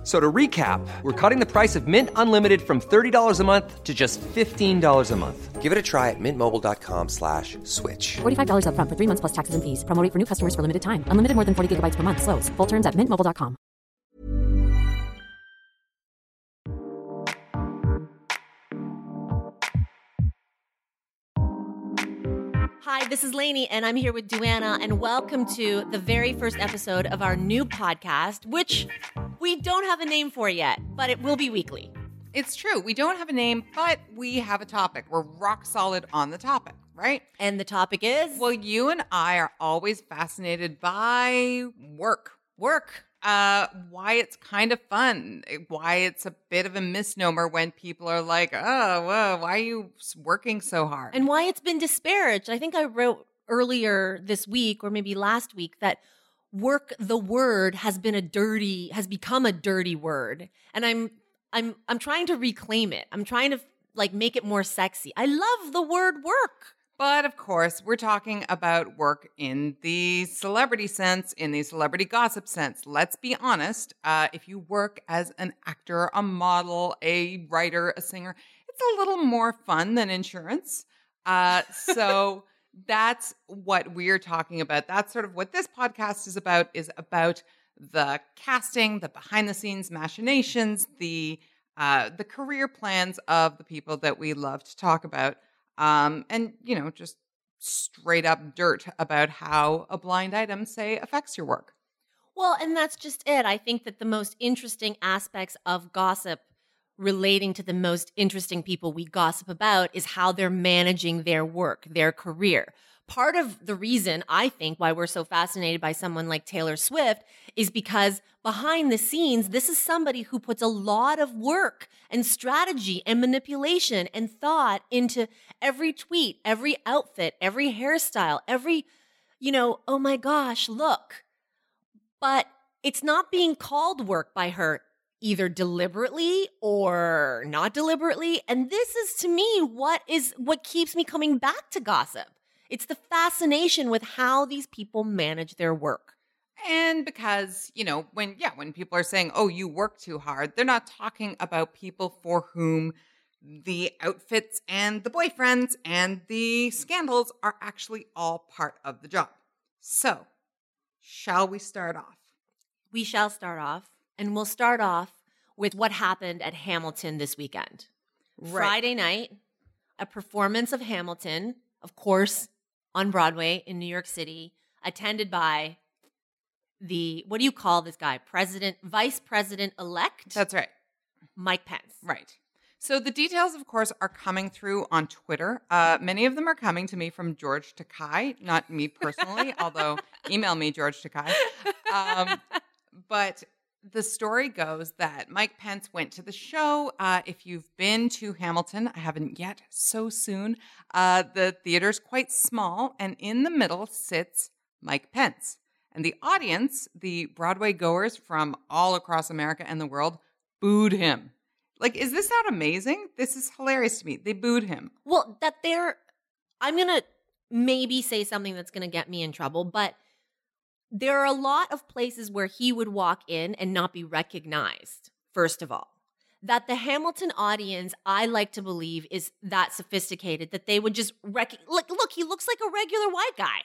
F- So to recap, we're cutting the price of Mint Unlimited from $30 a month to just $15 a month. Give it a try at mintmobile.com slash switch. $45 upfront for three months plus taxes and fees. Promo rate for new customers for limited time. Unlimited more than 40 gigabytes per month. Slows. Full terms at mintmobile.com. Hi, this is Lainey, and I'm here with Duana, and welcome to the very first episode of our new podcast, which we don't have a name for it yet, but it will be weekly. It's true. We don't have a name, but we have a topic. We're rock solid on the topic, right? And the topic is Well, you and I are always fascinated by work. Work. Uh, why it's kind of fun, why it's a bit of a misnomer when people are like, oh, well, why are you working so hard? and why it's been disparaged. I think I wrote earlier this week, or maybe last week, that work the word has been a dirty has become a dirty word and i'm i'm i'm trying to reclaim it i'm trying to like make it more sexy i love the word work But of course, we're talking about work in the celebrity sense, in the celebrity gossip sense. Let's be honest. Uh, if you work as an actor, a model, a writer, a singer, it's a little more fun than insurance. Uh, so that's what we're talking about. That's sort of what this podcast is about. Is about the casting, the behind the scenes machinations, the uh, the career plans of the people that we love to talk about um, and you know just straight up dirt about how a blind item say affects your work Well, and that's just it. I think that the most interesting aspects of gossip relating to the most interesting people we gossip about is how they're managing their work, their career. Part of the reason I think why we're so fascinated by someone like Taylor Swift is because behind the scenes, this is somebody who puts a lot of work and strategy and manipulation and thought into every tweet, every outfit, every hairstyle, every, you know, oh my gosh, look, but it's not being called work by her either deliberately or not deliberately and this is to me what is what keeps me coming back to gossip. It's the fascination with how these people manage their work. And because you know when yeah when people are saying oh you work too hard they're not talking about people for whom the outfits and the boyfriends and the scandals are actually all part of the job. So shall we start off? We shall start off and we'll start off with what happened at Hamilton this weekend. Right. Friday night, a performance of Hamilton, of course, on Broadway in New York City, attended by the what do you call this guy? President, Vice President elect that's right Mike Pence. Right. So the details, of course, are coming through on Twitter. Uh, many of them are coming to me from George Takei, not me personally, although email me George Takei. Um, but the story goes that Mike Pence went to the show. Uh, if you've been to Hamilton, I haven't yet, so soon. Uh, the theater's quite small, and in the middle sits Mike Pence. And the audience, the Broadway goers from all across America and the world, booed him. Like, is this not amazing? This is hilarious to me. They booed him. Well, that they're I'm going to maybe say something that's going to get me in trouble, but there are a lot of places where he would walk in and not be recognized, first of all. That the Hamilton audience, I like to believe, is that sophisticated that they would just rec- look. Look, he looks like a regular white guy.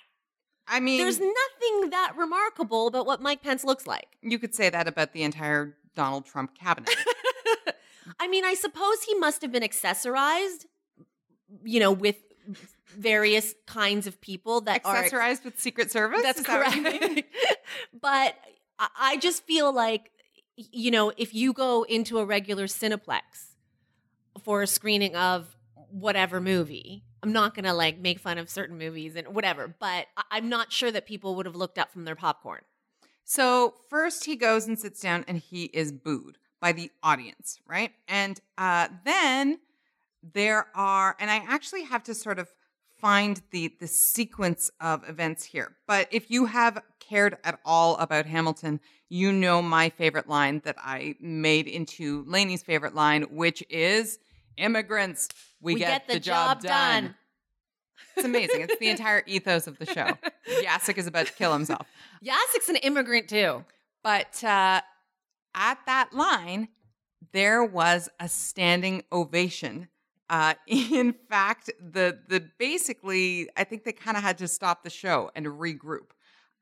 I mean, There's nothing that remarkable about what Mike Pence looks like. you could say that about the entire Donald Trump cabinet. I mean, I suppose he must have been accessorized, you know, with various kinds of people that are Accessorized with Secret Service? That's Is that what you mean? correct. but I- just feel like, you know, if you go into a regular Cineplex for a screening of whatever movie, I'm not going to like make fun of certain movies and whatever, but I'm not sure that people would have looked up from their popcorn. So first he goes and sits down and he is booed by the audience, right? And uh, then there are, and I actually have to sort of find the the sequence of events here. But if you have cared at all about Hamilton, you know my favorite line that I made into Lainey's favorite line, which is immigrants, we, get, the, job, done. It's amazing. It's the entire ethos of the show. Jacek is about to kill himself. Jacek's an immigrant too. But uh, at that line, there was a standing ovation. Uh, in fact, the the basically, I think they kind of had to stop the show and regroup.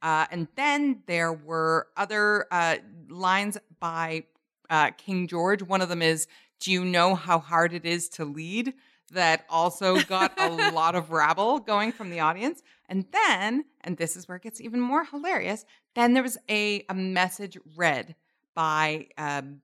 Uh, and then there were other uh, lines by uh, King George. One of them is, "Do you know how hard it is to lead?" That also got a lot of rabble going from the audience. And then, and this is where it gets even more hilarious. Then there was a a message read by um,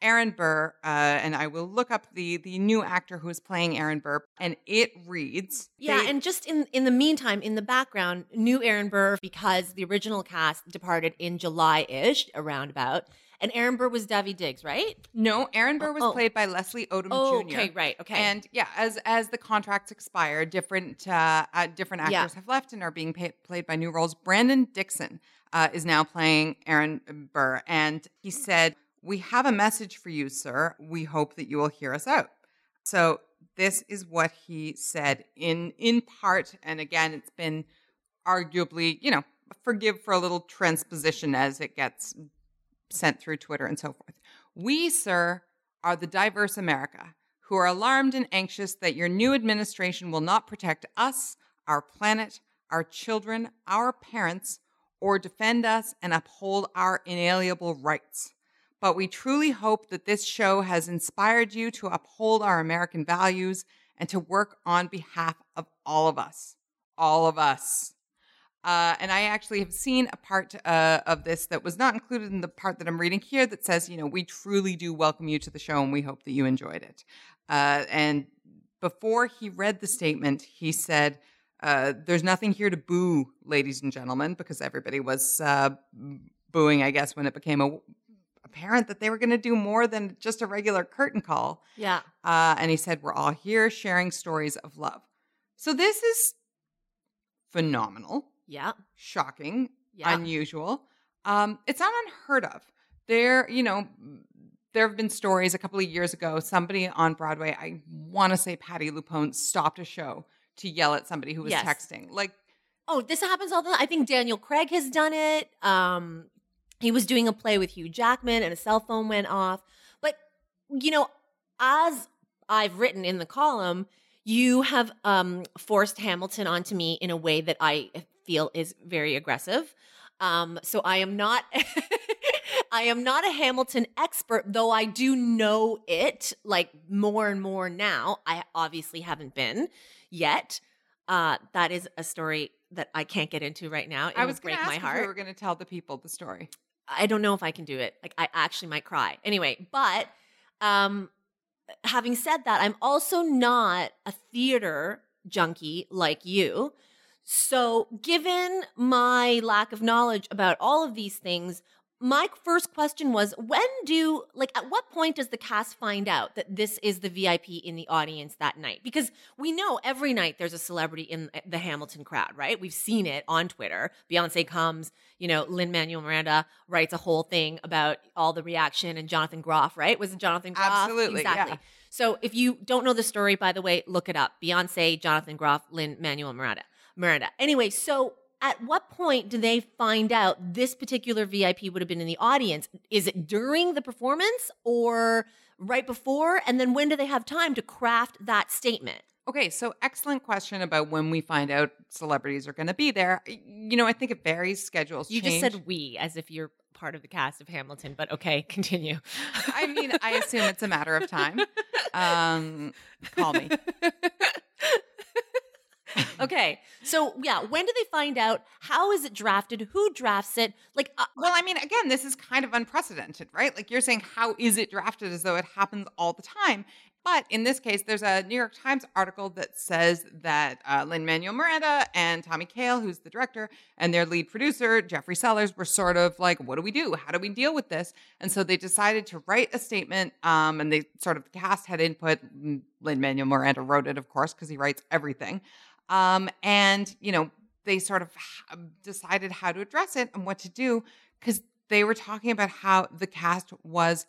Aaron Burr, uh, and I will look up the the new actor who is playing Aaron Burr, and it reads. Yeah, they- and just in in the meantime, in the background, new Aaron Burr because the original cast departed in July ish, around about, and Aaron Burr was Daveed Diggs, right? no, Aaron Burr was Oh, oh. played by Leslie Odom Oh, Jr. okay, right, okay. And yeah, as as the contracts expire, different uh, uh, different actors Yeah. have left and are being pa- played by new roles. Brandon Dixon uh, is now playing Aaron Burr, and he said, "We have a message for you, sir. We hope that you will hear us out." So this is what he said in in part, and again, it's been arguably, you know, forgive for a little transposition as it gets sent through Twitter and so forth. We, sir, are the diverse America who are alarmed and anxious that your new administration will not protect us, our planet, our children, our parents, or defend us and uphold our inalienable rights. But we truly hope that this show has inspired you to uphold our American values and to work on behalf of all of us. All of us. Uh, and I actually have seen a part uh, of this that was not included in the part that I'm reading here that says, you know, we truly do welcome you to the show and we hope that you enjoyed it. Uh, and before he read the statement, he said, uh, There's nothing here to boo, ladies and gentlemen, because everybody was uh, booing, I guess, when it became a, apparent that they were going to do more than just a regular curtain call. Yeah. Uh, and he said, We're all here sharing stories of love. So this is phenomenal Yeah. shocking, Yeah. unusual. Um, it's not unheard of. There, you know, there have been stories a couple of years ago. Somebody on Broadway, I want to say Patti LuPone, stopped a show to yell at somebody who was Yes. texting. Like, Oh, this happens all the time. I think Daniel Craig has done it. Um, he was doing a play with Hugh Jackman and a cell phone went off. But, you know, as I've written in the column, you have um, forced Hamilton onto me in a way that I feel is very aggressive. Um, so I am not. I am not a Hamilton expert, though I do know it like more and more now. I obviously haven't been yet. Uh, that is a story that I can't get into right now. It I was going break to my ask if heart. we were going to tell the people the story. I don't know if I can do it. Like I actually might cry. Anyway, but um having said that, I'm also not a theater junkie like you. So, given my lack of knowledge about all of these things, my first question was when do like at what point does the cast find out that this is the VIP in the audience that night? Because we know every night there's a celebrity in eh, the Hamilton crowd, right? We've seen it on Twitter. Beyonce comes, you know, Lin Manuel Miranda writes a whole thing about all the reaction and Jonathan Groff, right? Was it Jonathan Groff? Absolutely, Exactly. yeah. So if you don't know the story, by the way, look it up. Beyonce, Jonathan Groff, Lin Manuel Miranda. Miranda. Anyway, so at what point do they find out this particular VIP would have been in the audience? Is it during the performance or right before? And then when do they have time to craft that statement? Okay, so excellent question about when we find out celebrities are going to be there. You know, I think it varies. Schedules You change. just said we as if you're part of the cast of Hamilton, but okay, continue. I mean, I assume it's a matter of time. Um, call me. okay, so yeah, when do they find out? How is it drafted? Who drafts it? Like, uh, Well, I mean, again, this is kind of unprecedented, right? Like you're saying, how is it drafted as though it happens all the time? But in this case, there's a New York Times article that says that uh, Lin Manuel Miranda and Tommy Kail, who's the director, and their lead producer, Jeffrey Sellers, were sort of like, what do we do? How do we deal with this? And so they decided to write a statement, um, and they sort of, the cast had input. Lin Manuel Miranda wrote it, of course, because he writes everything. Um, and, you know, they sort of decided how to address it and what to do because they were talking about how the cast was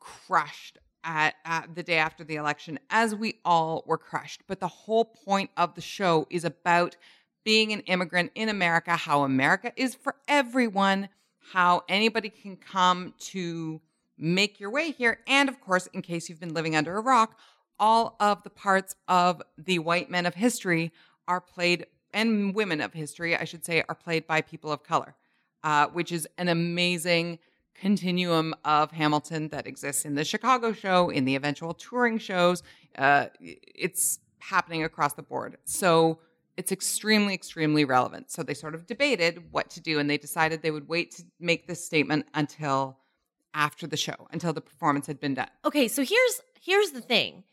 crushed at, at the day after the election, as we all were crushed. But the whole point of the show is about being an immigrant in America, how America is for everyone, how anybody can come to make your way here. And of course, in case you've been living under a rock, all of the parts of the white men of history are played, and women of history, I should say, are played by people of color, uh, which is an amazing continuum of Hamilton that exists in the Chicago show, in the eventual touring shows. Uh, it's happening across the board. So it's extremely, extremely relevant. So they sort of debated what to do and they decided they would wait to make this statement until after the show, until the performance had been done. Okay, so here's here's the thing.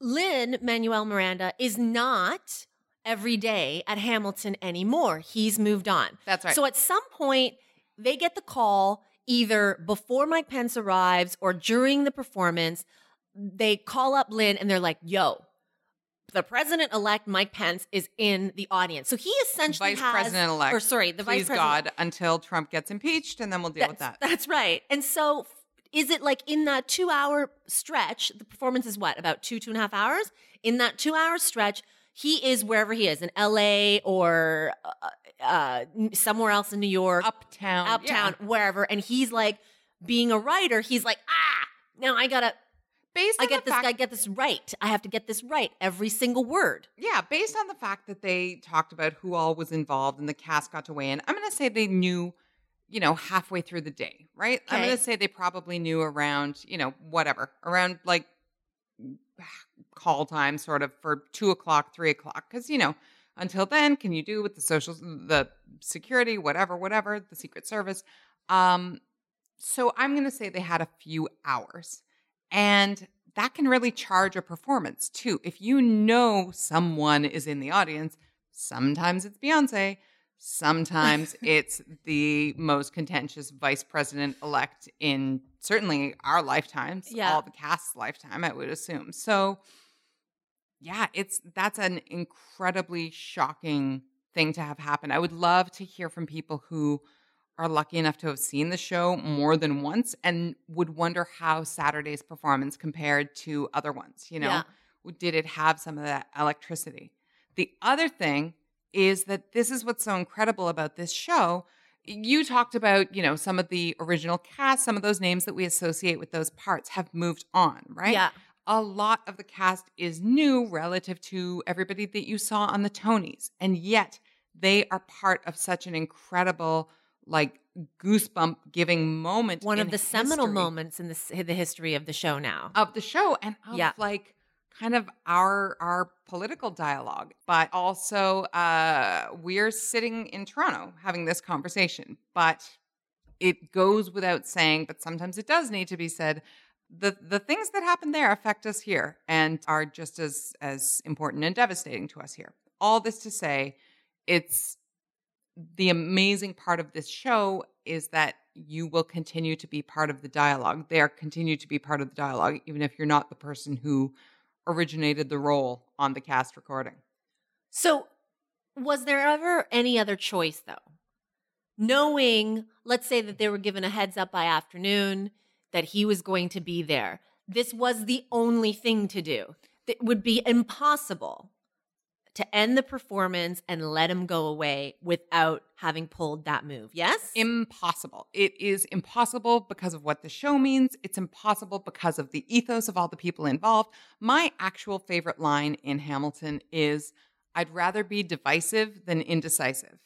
Lin Manuel Miranda is not every day at Hamilton anymore. He's moved on. That's right. So at some point, they get the call either before Mike Pence arrives or during the performance. They call up Lin and they're like, yo, the president elect Mike Pence is in the audience. So he essentially Vice has, President elect. or sorry, the Please vice president. God until Trump gets impeached, and then we'll deal with that. that's right. And so, is it like in that two hour stretch? The performance is what about two two and a half hours? In that two hour stretch, he is wherever he is in L.A. or uh, uh, somewhere else in New York, Uptown. uptown, yeah. wherever. And he's like, being a writer, he's like, ah, now I gotta, Based I get this, fact I get this right. I have to get this right every single word. Yeah, based on the fact that they talked about who all was involved and the cast got to weigh in, I'm going to say they knew, you know, halfway through the day, right? I'm going to say they probably knew around, you know, whatever, around like call time, sort of for two o'clock, three o'clock. Because, you know, until then, can you do with the social, the security, whatever, whatever, the Secret Service? Um, so I'm going to say they had a few hours. And that can really charge a performance too. If you know someone is in the audience, sometimes it's Beyonce, sometimes it's the most contentious vice president elect in certainly our lifetimes, Yeah. all the cast's lifetime, I would assume. So, yeah, it's that's an incredibly shocking thing to have happen. I would love to hear from people who are lucky enough to have seen the show more than once and would wonder how Saturday's performance compared to other ones. You know, Yeah. did it have some of that electricity? The other thing is that this is what's so incredible about this show. You talked about, you know, some of the original cast, some of those names that we associate with those parts have moved on, right? Yeah. A lot of the cast is new relative to everybody that you saw on the Tonys. And yet they are part of such an incredible, like, goosebump giving moment. One of the seminal moments in the, the history of the show now. Of the show and of Yeah. like kind of our our political dialogue. But also uh we're sitting in Toronto having this conversation. But it goes without saying, but sometimes it does need to be said. The the things that happen there affect us here and are just as as important and devastating to us here. All this to say, it's the amazing part of this show is that you will continue to be part of the dialogue. They are continue to be part of the dialogue, even if you're not the person who originated the role on the cast recording. So, was there ever any other choice though? Knowing, let's say that they were given a heads up by afternoon that he was going to be there, this was the only thing to do. It would be impossible to end the performance and let him go away without having pulled that move. Yes? Impossible. It is impossible because of what the show means. It's impossible because of the ethos of all the people involved. My actual favorite line in Hamilton is I'd rather be divisive than indecisive.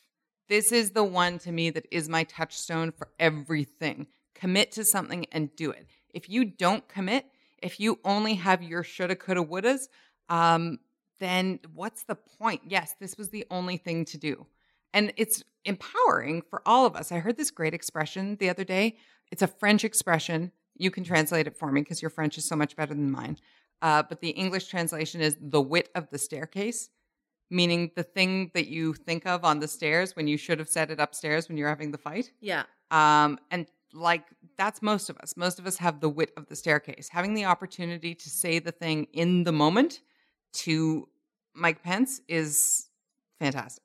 This is the one to me that is my touchstone for everything. Commit to something and do it. If you don't commit, if you only have your shoulda, coulda, wouldas, um, then what's the point? Yes, this was the only thing to do. And it's empowering for all of us. I heard this great expression the other day. It's a French expression. You can translate it for me because your French is so much better than mine. Uh, but the English translation is the wit of the staircase, meaning the thing that you think of on the stairs when you should have said it upstairs when you're having the fight. yeah. Um, and like that's most of us. Most of us have the wit of the staircase. Having the opportunity to say the thing in the moment to Mike Pence is fantastic.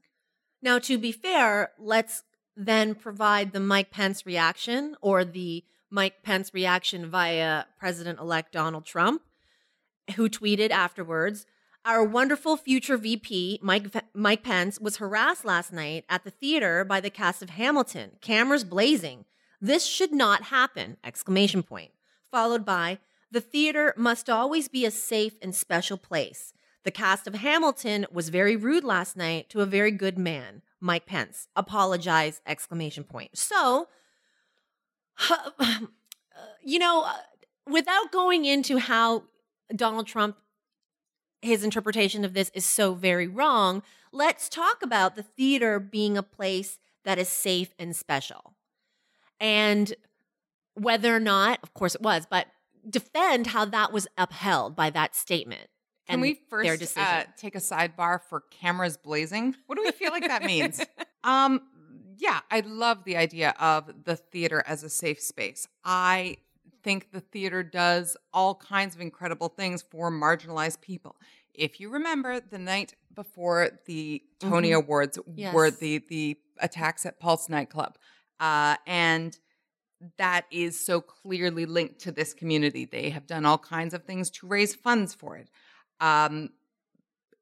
Now, to be fair, let's then provide the Mike Pence reaction or the Mike Pence reaction via President elect Donald Trump, who tweeted afterwards Our wonderful future VP, Mike, Mike Pence, was harassed last night at the theater by the cast of Hamilton, cameras blazing. This should not happen! Exclamation point. Followed by, the theater must always be a safe and special place. The cast of Hamilton was very rude last night to a very good man, Mike Pence. Apologize! Exclamation point. So, you know, uh, without going into how Donald Trump, his interpretation of this is so very wrong, let's talk about the theater being a place that is safe and special. And whether or not, of course it was, but defend how that was upheld by that statement. Can and we first uh, take a sidebar for cameras blazing? What do we feel like that means? Um, yeah, I love the idea of the theater as a safe space. I think the theater does all kinds of incredible things for marginalized people. If you remember the night before the Tony Awards were the the attacks at Pulse nightclub. Uh, and that is so clearly linked to this community. They have done all kinds of things to raise funds for it. Um,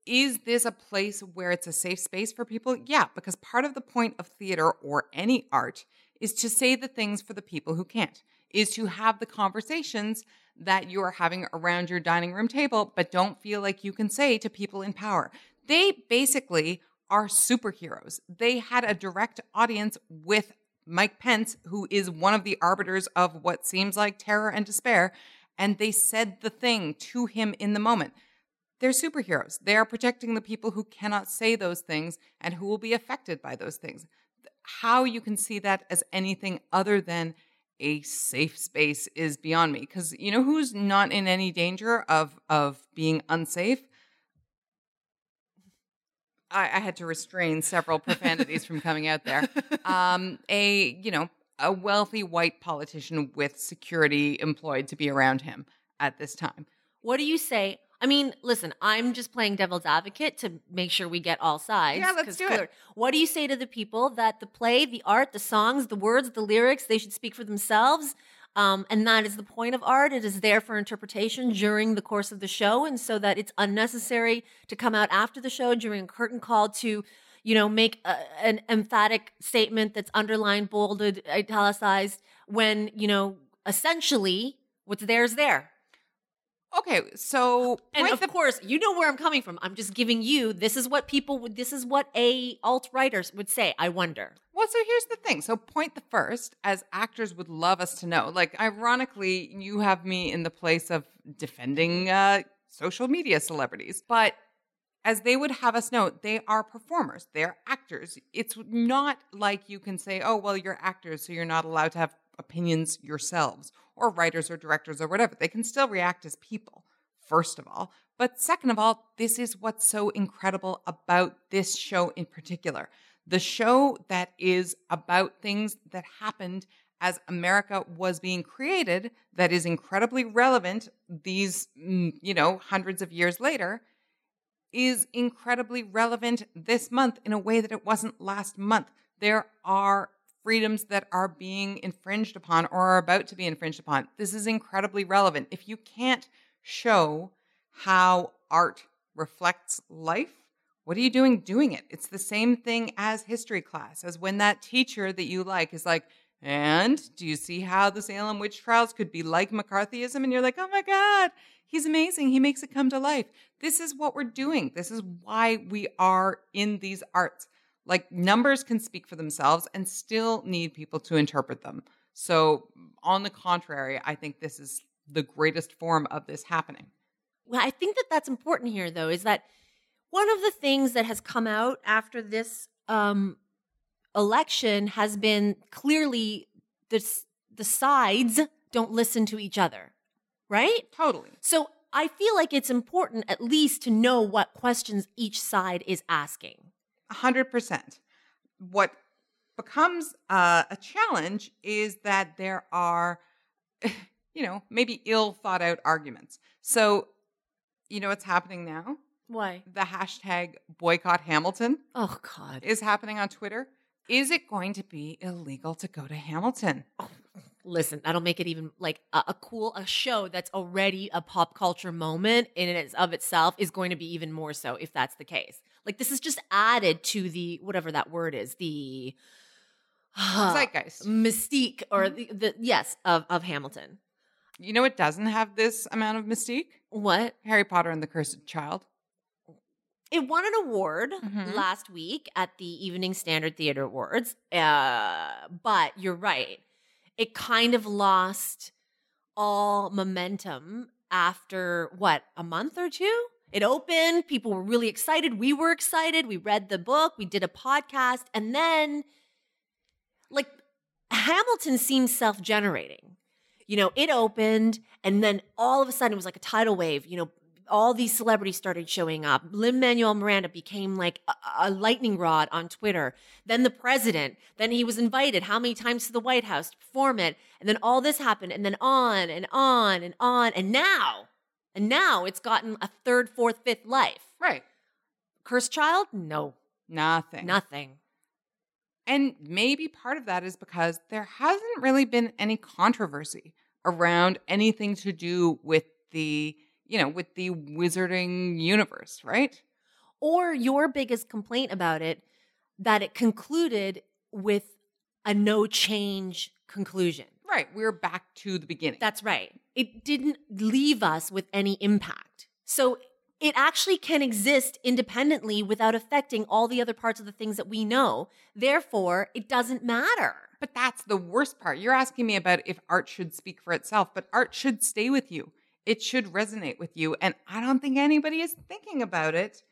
is this a place where it's a safe space for people? Yeah, because part of the point of theater or any art is to say the things for the people who can't, is to have the conversations that you are having around your dining room table, but don't feel like you can say to people in power. They basically are superheroes. They had a direct audience with Mike Pence, who is one of the arbiters of what seems like terror and despair, and they said the thing to him in the moment. They're superheroes. They are protecting the people who cannot say those things and who will be affected by those things. How you can see that as anything other than a safe space is beyond me. Because you know who's not in any danger of of being unsafe? I, I had to restrain several profanities from coming out there. Um, a you know a wealthy white politician with security employed to be around him at this time. What do you say? I mean, listen, I'm just playing devil's advocate to make sure we get all sides. Yeah, let's do it. What do you say to the people that the play, the art, the songs, the words, the lyrics, they should speak for themselves? Um, and that is the point of art. It is there for interpretation during the course of the show, and so that it's unnecessary to come out after the show during a curtain call to, you know, make a, an emphatic statement that's underlined, bolded, italicized. When you know, essentially, what's there is there. Okay, so And of the- course, you know where I'm coming from. I'm just giving you this is what people would this is what a alt righters would say. I wonder. Well, so here's the thing. So, point the first, as actors would love us to know. Like, ironically, you have me in the place of defending uh, social media celebrities, but as they would have us know, they are performers, they're actors. It's not like you can say, oh, well, you're actors, so you're not allowed to have opinions yourselves, or writers or directors or whatever. They can still react as people, first of all. But second of all, this is what's so incredible about this show in particular. The show that is about things that happened as America was being created, that is incredibly relevant these, mm, you know, hundreds of years later, is incredibly relevant this month in a way that it wasn't last month. There are freedoms that are being infringed upon or are about to be infringed upon. This is incredibly relevant. If you can't show how art reflects life, what are you doing doing it? It's the same thing as history class, as when that teacher that you like is like, and do you see how the Salem witch trials could be like McCarthyism? And you're like, oh my God, he's amazing. He makes it come to life. This is what we're doing. This is why we are in these arts. Like numbers can speak for themselves and still need people to interpret them. So, on the contrary, I think this is the greatest form of this happening. Well, I think that that's important here, though, is that one of the things that has come out after this um, election has been clearly the the sides don't listen to each other, right? Totally. So I feel like it's important at least to know what questions each side is asking. A hundred percent. What becomes uh, a challenge is that there are, you know, maybe ill thought out arguments. So, you know what's happening now? Why? the hashtag boycott Hamilton Oh God. is happening on Twitter. Is it going to be illegal to go to Hamilton? Oh, listen, that'll make it even like a, a cool a show that's already a pop culture moment in and of itself is going to be even more so if that's the case. Like this is just added to the whatever that word is, the Zeitgeist. mystique or the, the yes of of Hamilton. You know it doesn't have this amount of mystique? What? Harry Potter and the Cursed Child. It won an award Mhm. last week at the Evening Standard Theater Awards. Uh, but you're right. It kind of lost all momentum after what, a month or two? It opened, people were really excited. We were excited. We read the book, we did a podcast, and then like Hamilton seems self-generating. You know, it opened and then all of a sudden it was like a tidal wave, you know, all these celebrities started showing up. Lin Manuel Miranda became like a, a lightning rod on Twitter. Then the president. Then he was invited how many times to the White House to perform it. And then all this happened. And then on and on and on. And now, and now it's gotten a third, fourth, fifth life. Right. Cursed Child? No, Nothing. nothing. And maybe part of that is because there hasn't really been any controversy around anything to do with the, you know, with the wizarding universe, right? Or your biggest complaint about it that it concluded with a no change conclusion. Right. We're back to the beginning. That's right. It didn't leave us with any impact. So it actually can exist independently without affecting all the other parts of the things that we know. Therefore, it doesn't matter. But that's the worst part. You're asking me about if art should speak for itself, but art should stay with you. It should resonate with you. And I don't think anybody is thinking about it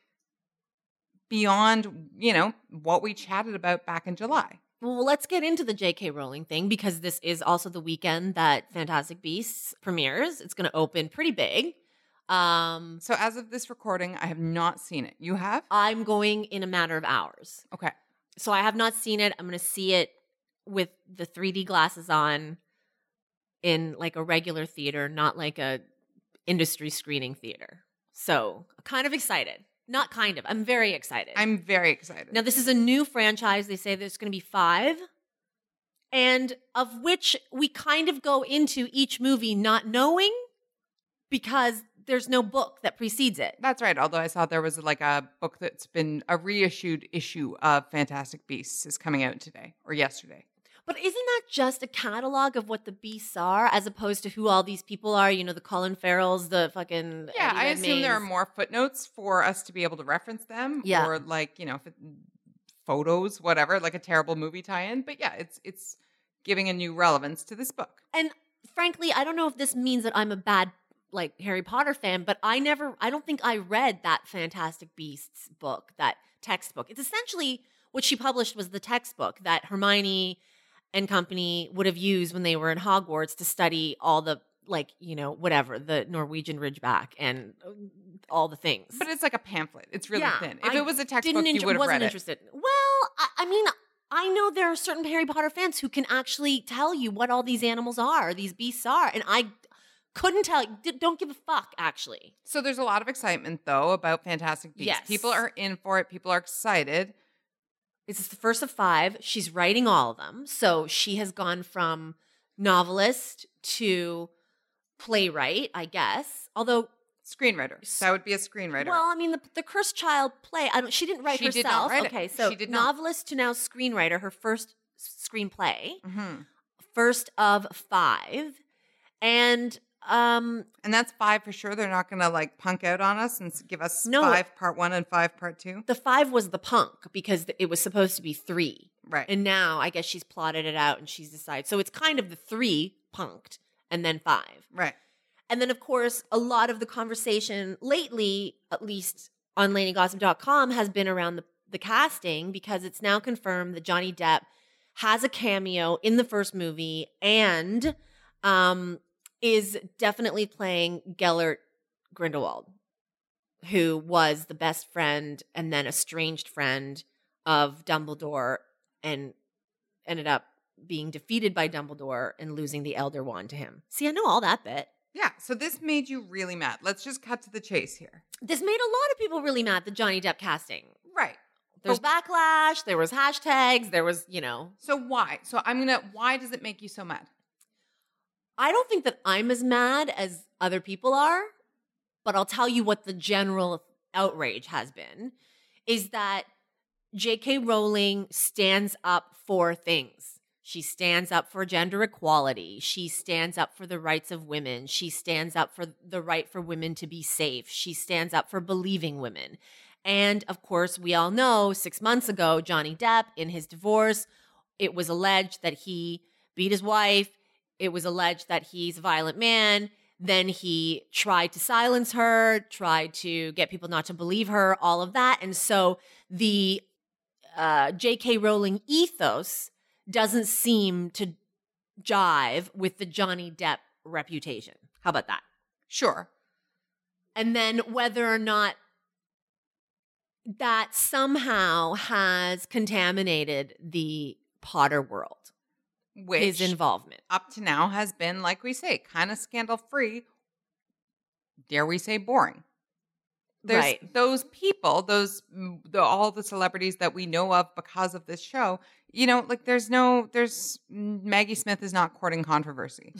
beyond, you know, what we chatted about back in July. Well, let's get into the J.K. Rowling thing because this is also the weekend that Fantastic Beasts premieres. It's going to open pretty big. Um, So as of this recording, I have not seen it. You have? I'm going in a matter of hours. Okay. So I have not seen it. I'm going to see it with the 3D glasses on in like a regular theater, not like a industry screening theater. So kind of excited. Not kind of. I'm very excited. I'm very excited. now this is a new franchise. They say there's going to be 5 and of which we kind of go into each movie not knowing because there's no book that precedes it. That's right. Although I saw there was like a book that's been a reissued issue of Fantastic Beasts is coming out today or yesterday. But isn't that just a catalog of what the beasts are, as opposed to who all these people are? You know, the Colin Farrells, the fucking Yeah, Eddie I assume there are more footnotes for us to be able to reference them. Yeah. Or like, you know, photos, whatever, like a terrible movie tie-in. But yeah, it's it's giving a new relevance to this book. And frankly, I don't know if this means that I'm a bad like Harry Potter fan, but I never, I don't think I read that Fantastic Beasts book, that textbook. It's essentially what she published was the textbook that Hermione and company would have used when they were in Hogwarts to study all the like you know whatever the Norwegian Ridgeback and uh, all the things. But it's like a pamphlet. It's really Yeah, thin. If I it was a textbook, didn't you inter- would have wasn't read it. Well, I, I mean, I know there are certain Harry Potter fans who can actually tell you what all these animals are, these beasts are, and I couldn't tell. Don't give a fuck. Actually, So there's a lot of excitement though about Fantastic Beasts. Yes. People are in for it. People are excited. This is the first of five. She's writing all of them, so she has gone from novelist to playwright, I guess. Although, Screenwriter. That would be a screenwriter. well, I mean, the, the Cursed Child play. I don't. She didn't write She did herself. not write it. okay, so She did not. novelist to now screenwriter. Her first screenplay. Mhm. first of five. And um And that's five for sure. They're not going to like punk out on us and give us No. five part one and five part two. the five was the punk because it was supposed to be three. Right. And now I guess she's plotted it out and she's decided. So it's kind of the three punked and then five. right. And then of course a lot of the conversation lately, at least on laineygossip.com, has been around the, the casting because it's now confirmed that Johnny Depp has a cameo in the first movie and um is definitely playing Gellert Grindelwald, who was the best friend and then estranged friend of Dumbledore and ended up being defeated by Dumbledore and losing the Elder Wand to him. See, I know all that bit. Yeah. So this made you really mad. Let's just cut to the chase here. This made a lot of people really mad, the Johnny Depp casting. Right. There's But- backlash, there was hashtags, there was, you know, So why? So I'm gonna. Why does it make you so mad? I don't think that I'm as mad as other people are, but I'll tell you what the general outrage has been is that J.K. Rowling stands up for things. She stands up for gender equality. She stands up for the rights of women. She stands up for the right for women to be safe. She stands up for believing women. And of course, we all know six months ago, Johnny Depp, in his divorce, it was alleged that he beat his wife. It was alleged that he's a violent man. Then he tried to silence her, tried to get people not to believe her, all of that. And so the uh, J.K. Rowling ethos doesn't seem to jive with the Johnny Depp reputation. How about that? Sure. and then whether or not that somehow has contaminated the Potter world, Which his involvement. up to now has been, like we say, kind of scandal free. Dare we say boring? There's Right. those people, those the, all the celebrities that we know of because of this show. You know, like there's no, there's Maggie Smith is not courting controversy.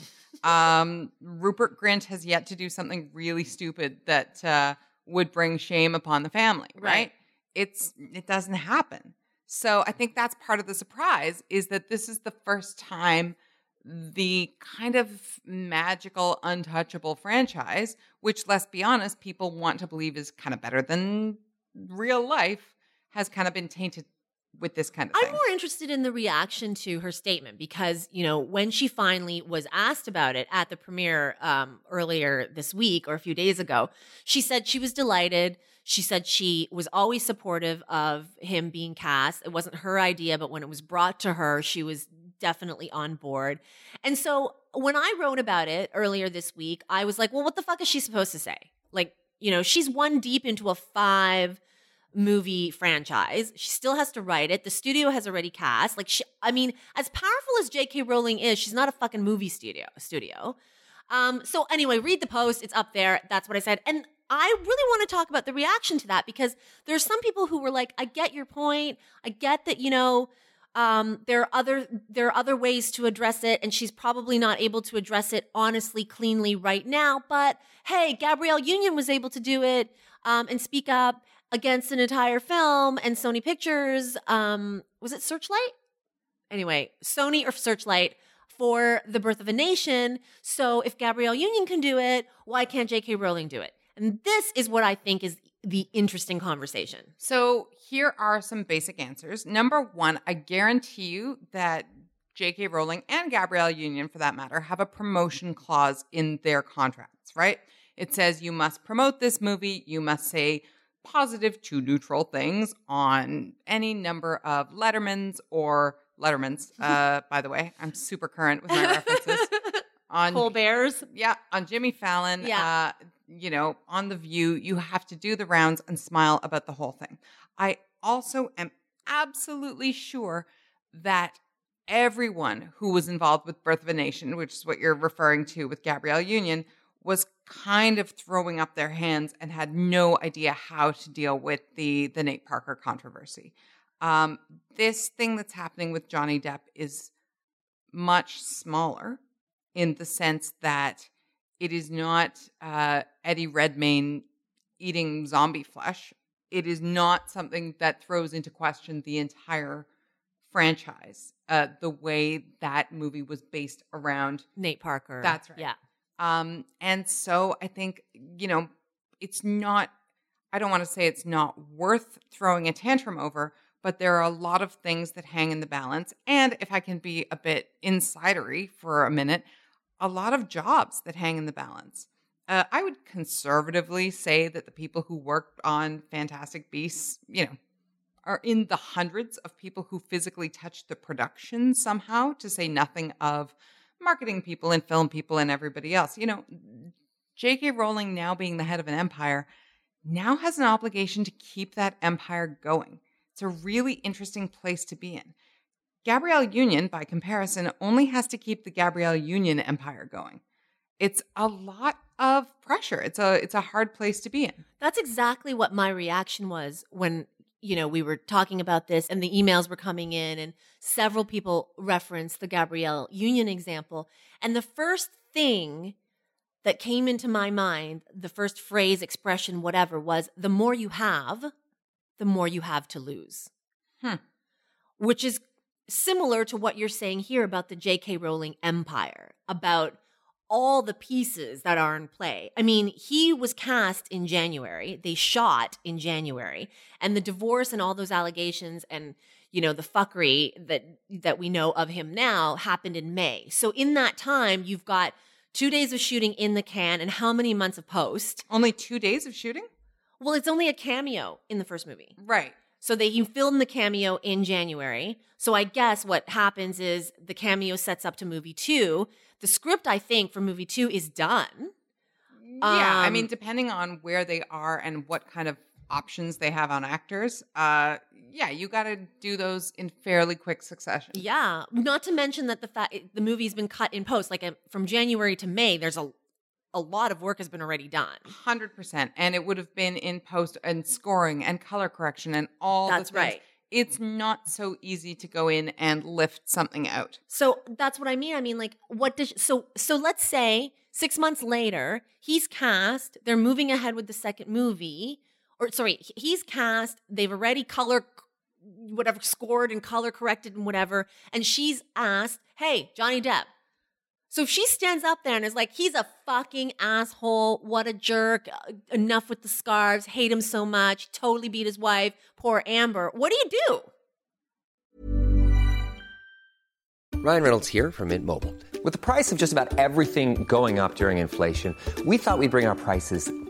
um, Rupert Grint has yet to do something really stupid that uh, would bring shame upon the family. Right? Right. It's it doesn't happen. So I think that's part of the surprise is that this is the first time the kind of magical, untouchable franchise, which let's be honest, people want to believe is kind of better than real life, has kind of been tainted with this kind of thing. I'm more interested in the reaction to her statement because, you know, when she finally was asked about it at the premiere um, earlier this week or a few days ago, she said she was delighted. She said she was always supportive of him being cast. It wasn't her idea, but when it was brought to her, she was definitely on board. And so when I wrote about it earlier this week, I was like, well, what the fuck is she supposed to say? Like, you know, she's one deep into a five movie franchise. She still has to write it. The studio has already cast. Like she I mean, as powerful as J.K. Rowling is, she's not a fucking movie studio studio. Um, so anyway, read the post. It's up there. That's what I said. And I really want to talk about the reaction to that because there's some people who were like, I get your point. I get that, you know, um, there are other there are other ways to address it, and she's probably not able to address it honestly, cleanly right now. But hey, Gabrielle Union was able to do it um, and speak up against an entire film, and Sony Pictures um, was it Searchlight? Anyway, Sony or Searchlight for the birth of a nation. So if Gabrielle Union can do it, why can't J.K. Rowling do it? And this is what I think is the interesting conversation. So here are some basic answers. Number one, I guarantee you that J.K. Rowling and Gabrielle Union, for that matter, have a promotion clause in their contracts, right? It says you must promote this movie, you must say positive to neutral things on any number of Lettermans or Lettermans. Uh, by the way, I'm super current with my references. On Colbert's. yeah, on Jimmy Fallon, Yeah. uh, you know, on The View, you have to do the rounds and smile about the whole thing. I also am absolutely sure that everyone who was involved with Birth of a Nation, which is what you're referring to with Gabrielle Union, was kind of throwing up their hands and had no idea how to deal with the the Nate Parker controversy. Um, this thing that's happening with Johnny Depp is much smaller in the sense that it is not uh, Eddie Redmayne eating zombie flesh. It is not something that throws into question the entire franchise, uh, the way that movie was based around Nate Parker. That's right. Yeah. Um, and so I think, you know, it's not, I don't want to say it's not worth throwing a tantrum over, but there are a lot of things that hang in the balance. And if I can be a bit insidery for a minute, a lot of jobs that hang in the balance. Uh, I would conservatively say that the people who worked on Fantastic Beasts, you know, are in the hundreds of people who physically touched the production somehow, to say nothing of marketing people and film people and everybody else. You know, J.K. Rowling, now being the head of an empire, now has an obligation to keep that empire going. It's a really interesting place to be in. Gabrielle Union, by comparison, only has to keep the Gabrielle Union empire going. it's a lot of pressure. It's a it's a hard place to be in. That's exactly what my reaction was when, you know, we were talking about this and the emails were coming in and several people referenced the Gabrielle Union example. And the first thing that came into my mind, the first phrase, expression, whatever, was the more you have, the more you have to lose. Hmm. Which is similar to what you're saying here about the J.K. Rowling empire, about all the pieces that are in play. I mean, he was cast in January, they shot in January, and the divorce and all those allegations and you know the fuckery that that we know of him now happened in May. So in that time, you've got 2 days of shooting in the can and how many months of post? Only 2 days of shooting? Well, it's only a cameo in the first movie. Right. So they you filmed the cameo in January. So I guess what happens is the cameo sets up to movie two. The script, I think, for movie two is done. Yeah, I mean, Um, depending on where they are and what kind of options they have on actors, uh, yeah, you got to do those in fairly quick succession. Yeah, not to mention that the fact the movie's been cut in post, like uh, from January to May. There's a a lot of work has been already done. Hundred percent, and it would have been in post and scoring and color correction and all. That's right. It's not so easy to go in and lift something out. So that's what I mean. I mean, like, what does so so? Let's say six months later, he's cast. They're moving ahead with the second movie, or sorry, he's cast. They've already color, whatever, scored and color corrected and whatever. And she's asked, "Hey, Johnny Depp." So if she stands up there and is like, "He's a fucking asshole. What a jerk. Enough with the scarves. Hate him so much. Totally beat his wife. Poor Amber." What do you do? Ryan Reynolds here from Mint Mobile. With the price of just about everything going up during inflation, we thought we'd bring our prices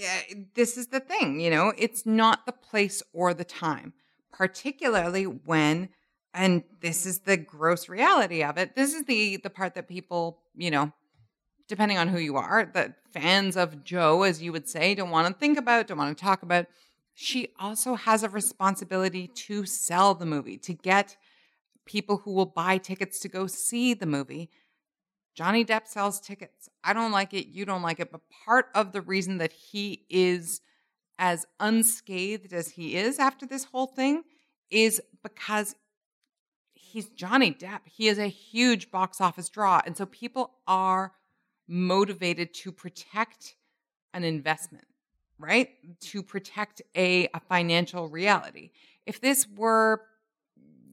Yeah, this is the thing, you know, it's not the place or the time, particularly when and this is the gross reality of it. This is the the part that people, you know, depending on who you are, the fans of Joe as you would say, don't want to think about, don't want to talk about. She also has a responsibility to sell the movie, to get people who will buy tickets to go see the movie. Johnny Depp sells tickets. I don't like it. You don't like it. But part of the reason that he is as unscathed as he is after this whole thing is because he's Johnny Depp. He is a huge box office draw. And so people are motivated to protect an investment, right? To protect a, a financial reality. If this were,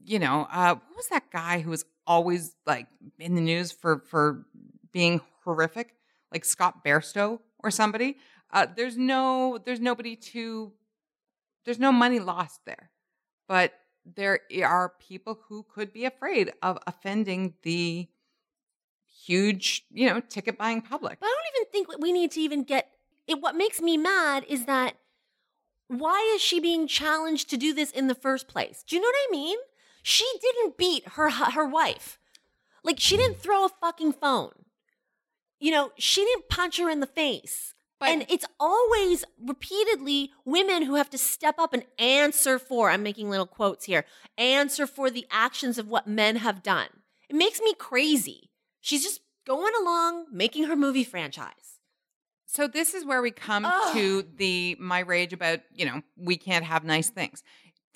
you know, uh, what was that guy who was always like in the news for for being horrific, like Scott Bairstow or somebody? Uh, there's no, there's nobody to, there's no money lost there, but there are people who could be afraid of offending the huge, you know, ticket buying public. But I don't even think we need to even get it. What makes me mad is that why is she being challenged to do this in the first place? Do you know what I mean? She didn't beat her her wife. Like she didn't throw a fucking phone. You know, she didn't punch her in the face. But- and it's always repeatedly women who have to step up and answer for, I'm making little quotes here, answer for the actions of what men have done. It makes me crazy. She's just going along making her movie franchise. So this is where we come Ugh. to the my rage about, you know, we can't have nice things.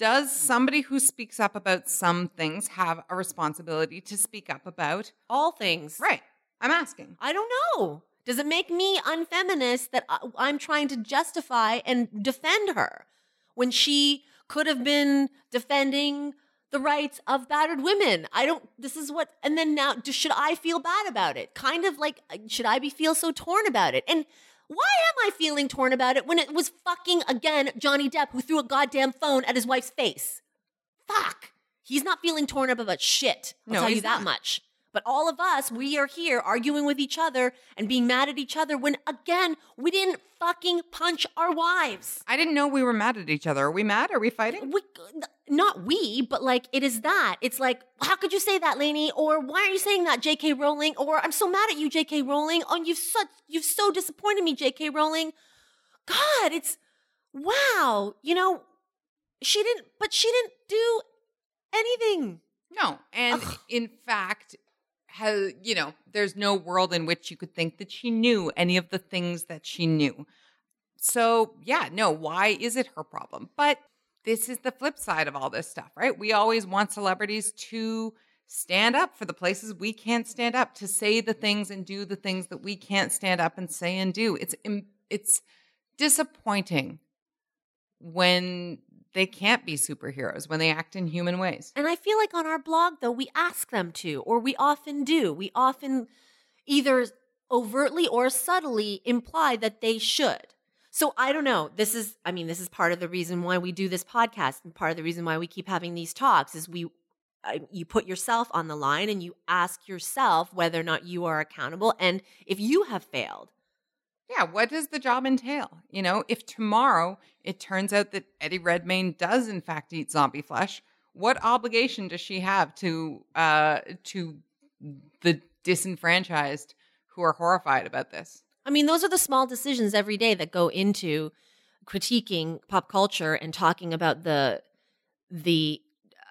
Does somebody who speaks up about some things have a responsibility to speak up about? All things. Right. I'm asking. I don't know. Does it make me unfeminist that I- I'm trying to justify and defend her when she could have been defending the rights of battered women? I don't, this is what, and then now, should I feel bad about it? Kind of like, uh, should I be feel so torn about it? And why am I feeling torn about it when it was fucking, again, Johnny Depp who threw a goddamn phone at his wife's face? Fuck. He's not feeling torn up about shit. I'll No, tell you that not. much. But all of us, we are here arguing with each other and being mad at each other when, again, we didn't fucking punch our wives. I didn't know we were mad at each other. Are we mad? Are we fighting? We, not we, but like it is that. It's like, how could you say that, Lainey? Or why are you saying that, J.K. Rowling? Or I'm so mad at you, J.K. Rowling. Oh, you've such you've so disappointed me, J.K. Rowling. God, it's wow. You know, she didn't, but she didn't do anything. No. And Ugh. in fact, has you know, there's no world in which you could think that she knew any of the things that she knew. So, yeah, no, why is it her problem? But this is the flip side of all this stuff, right? We always want celebrities to stand up for the places we can't stand up, to say the things and do the things that we can't stand up and say and do. It's it's disappointing when they can't be superheroes, when they act in human ways. And I feel like on our blog, though, we ask them to, or we often do. We often either overtly or subtly imply that they should. So I don't know. This is, I mean, this is part of the reason why we do this podcast and part of the reason why we keep having these talks is we, you put yourself on the line and you ask yourself whether or not you are accountable and if you have failed. Yeah, what does the job entail? You know, if tomorrow it turns out that Eddie Redmayne does in fact eat zombie flesh, what obligation does she have to uh to the disenfranchised who are horrified about this? I mean, those are the small decisions every day that go into critiquing pop culture and talking about the the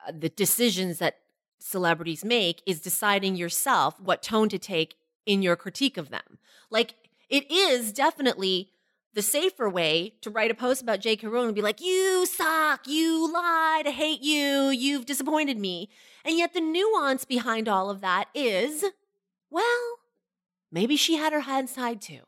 uh, the decisions that celebrities make is deciding yourself what tone to take in your critique of them. Like it is definitely the safer way to write a post about J.K. Rowling and be like, "You suck, you lied, I hate you, you've disappointed me." And yet the nuance behind all of that is, well, maybe she had her hands tied too.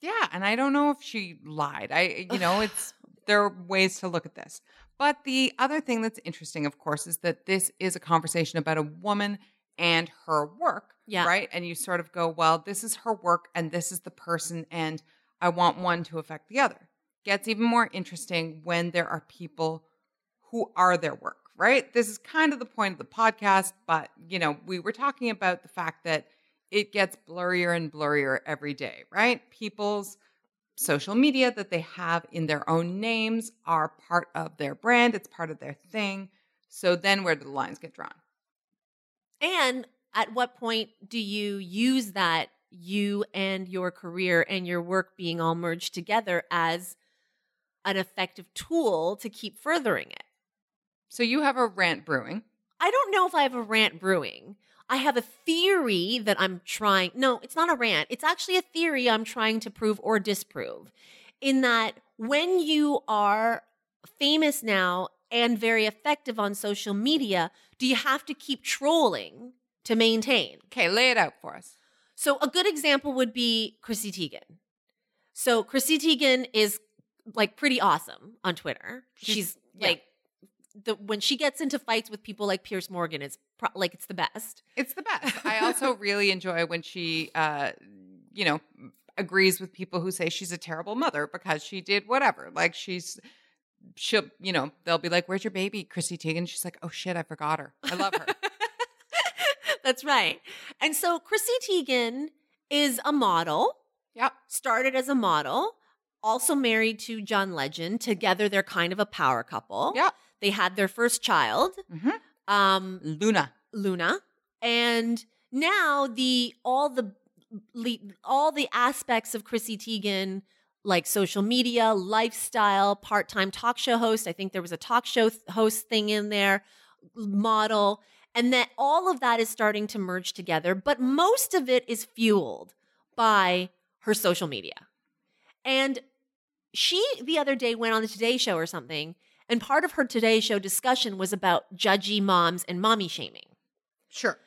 Yeah, and I don't know if she lied. I you know, it's there are ways to look at this. But the other thing that's interesting, of course, is that this is a conversation about a woman and her work. Yeah. Right. And you sort of go, well, this is her work and this is the person, and I want one to affect the other. Gets even more interesting when there are people who are their work, right? This is kind of the point of the podcast, but you know, we were talking about the fact that it gets blurrier and blurrier every day, right? People's social media that they have in their own names are part of their brand, it's part of their thing. So then where do the lines get drawn? And at what point do you use that you and your career and your work being all merged together as an effective tool to keep furthering it? So you have a rant brewing. I don't know if I have a rant brewing. I have a theory that I'm trying. No, it's not a rant. It's actually a theory I'm trying to prove or disprove. In that, when you are famous now and very effective on social media, do you have to keep trolling to maintain? Okay, lay it out for us. So a good example would be Chrissy Teigen. So Chrissy Teigen is like pretty awesome on Twitter. She's- She's, yeah. like the when she gets into fights with people like Piers Morgan, it's pro- like it's the best. It's the best. I also really enjoy when she, uh, you know, agrees with people who say she's a terrible mother because she did whatever. Like she's, she'll, you know, they'll be like, "Where's your baby, Chrissy Teigen?" She's like, "Oh shit, I forgot her. I love her." That's right. And so Chrissy Teigen is a model. yep. Started as a model. Also married to John Legend. Together, they're kind of a power couple. Yep. They had their first child. Mhm. Um, Luna. Luna, and now the all the all the aspects of Chrissy Teigen, like social media, lifestyle, part time talk show host. I think there was a talk show th- host thing in there, model, and that all of that is starting to merge together. But most of it is fueled by her social media, and she the other day went on the Today Show or something. And part of her Today Show discussion was about judgy moms and mommy shaming Sure.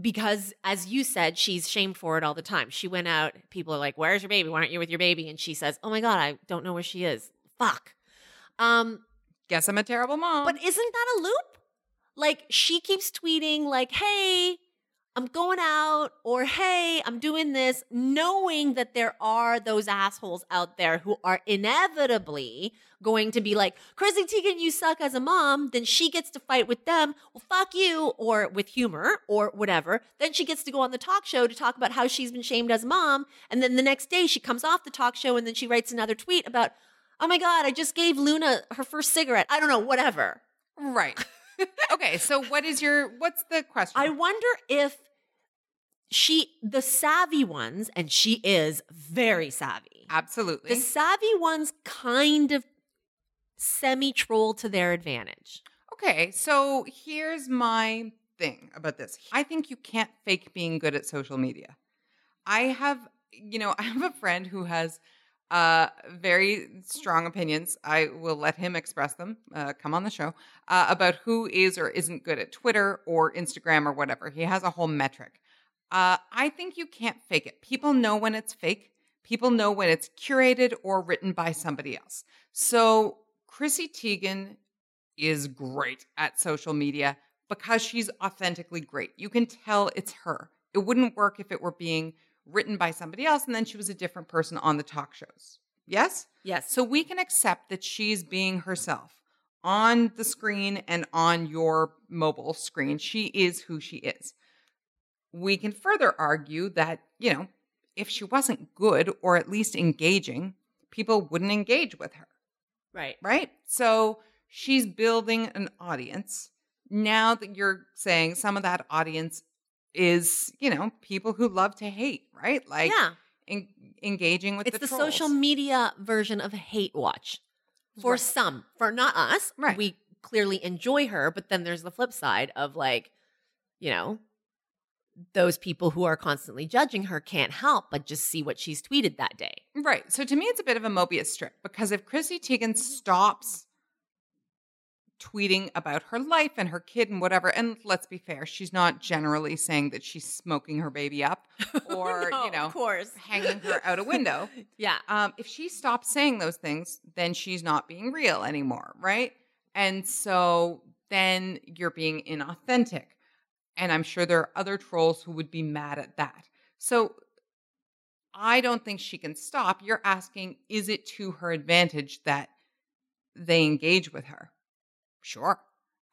because as you said she's shamed for it all the time she went out people are like where's your baby why aren't you with your baby and she says oh my god i don't know where she is fuck um Guess I'm a terrible mom. but isn't that a loop like she keeps tweeting like hey I'm going out or hey, I'm doing this, knowing that there are those assholes out there who are inevitably going to be like, Chrissy Teigen, you suck as a mom. Then she gets to fight with them. Well, fuck you, or with humor or whatever. Then she gets to go on the talk show to talk about how she's been shamed as a mom. And then the next day she comes off the talk show and then she writes another tweet about, oh my God, I just gave Luna her first cigarette. I don't know, whatever. Right. Okay, so what is your what's the question? I wonder if she, the savvy ones, and she is very savvy. Absolutely. The savvy ones kind of semi troll to their advantage. Okay, so here's my thing about this. I think you can't fake being good at social media. I have, you know, I have a friend who has uh, very strong opinions. I will let him express them. Uh, come on the show uh, about who is or isn't good at Twitter or Instagram or whatever. He has a whole metric. Uh, I think you can't fake it. People know when it's fake. People know when it's curated or written by somebody else. So Chrissy Teigen is great at social media because she's authentically great. You can tell it's her. It wouldn't work if it were being written by somebody else and then she was a different person on the talk shows. Yes? Yes. So we can accept that she's being herself on the screen and on your mobile screen. She is who she is. We can further argue that, you know, if she wasn't good or at least engaging, people wouldn't engage with her, Right. right? So she's building an audience. Now that you're saying some of that audience is, you know, people who love to hate, right? Like yeah. en- engaging with It's the, the, social media version of hate watch for Right. some, for not us. Right. We clearly enjoy her, but then there's the flip side of like, you know, those people who are constantly judging her can't help but just see what she's tweeted that day. Right. So to me, it's a bit of a Mobius strip because if Chrissy Teigen mm-hmm. stops tweeting about her life and her kid and whatever, and let's be fair, she's not generally saying that she's smoking her baby up or, No, you know, of course. hanging her out a window. Yeah. Um, if she stops saying those things, then she's not being real anymore, right? And so then you're being inauthentic. And I'm sure there are other trolls who would be mad at that. So I don't think she can stop. You're asking, is it to her advantage that they engage with her? Sure.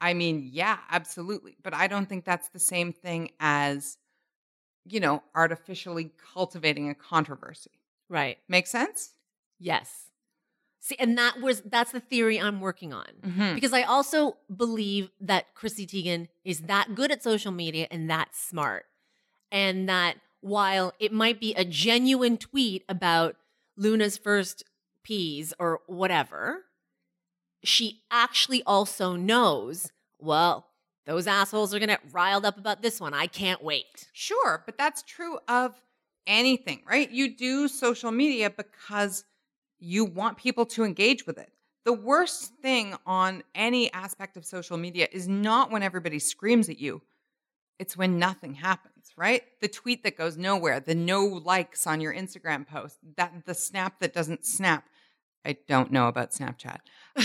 I mean, yeah, absolutely. But I don't think that's the same thing as, you know, artificially cultivating a controversy. Right. Make sense? Yes. See, and that was that's the theory I'm working on. Mhm. Because I also believe that Chrissy Teigen is that good at social media and that smart. And that while it might be a genuine tweet about Luna's first peas or whatever, she actually also knows, well, those assholes are going to get riled up about this one. I can't wait. Sure, but that's true of anything, right? You do social media because you want people to engage with it. The worst thing on any aspect of social media is not when everybody screams at you. It's when nothing happens, right? The tweet that goes nowhere, the no likes on your Instagram post, that the snap that doesn't snap. I don't know about Snapchat.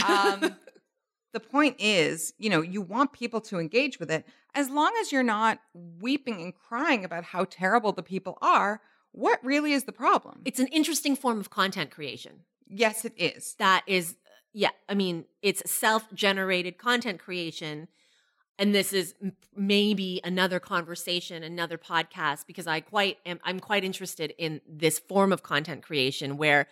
Um, the point is, you know, you want people to engage with it. As long as you're not weeping and crying about how terrible the people are, what really is the problem? It's an interesting form of content creation. yes, it is. that is yeah i mean it's self-generated content creation and this is maybe another conversation another podcast because i quite am i'm quite interested in this form of content creation where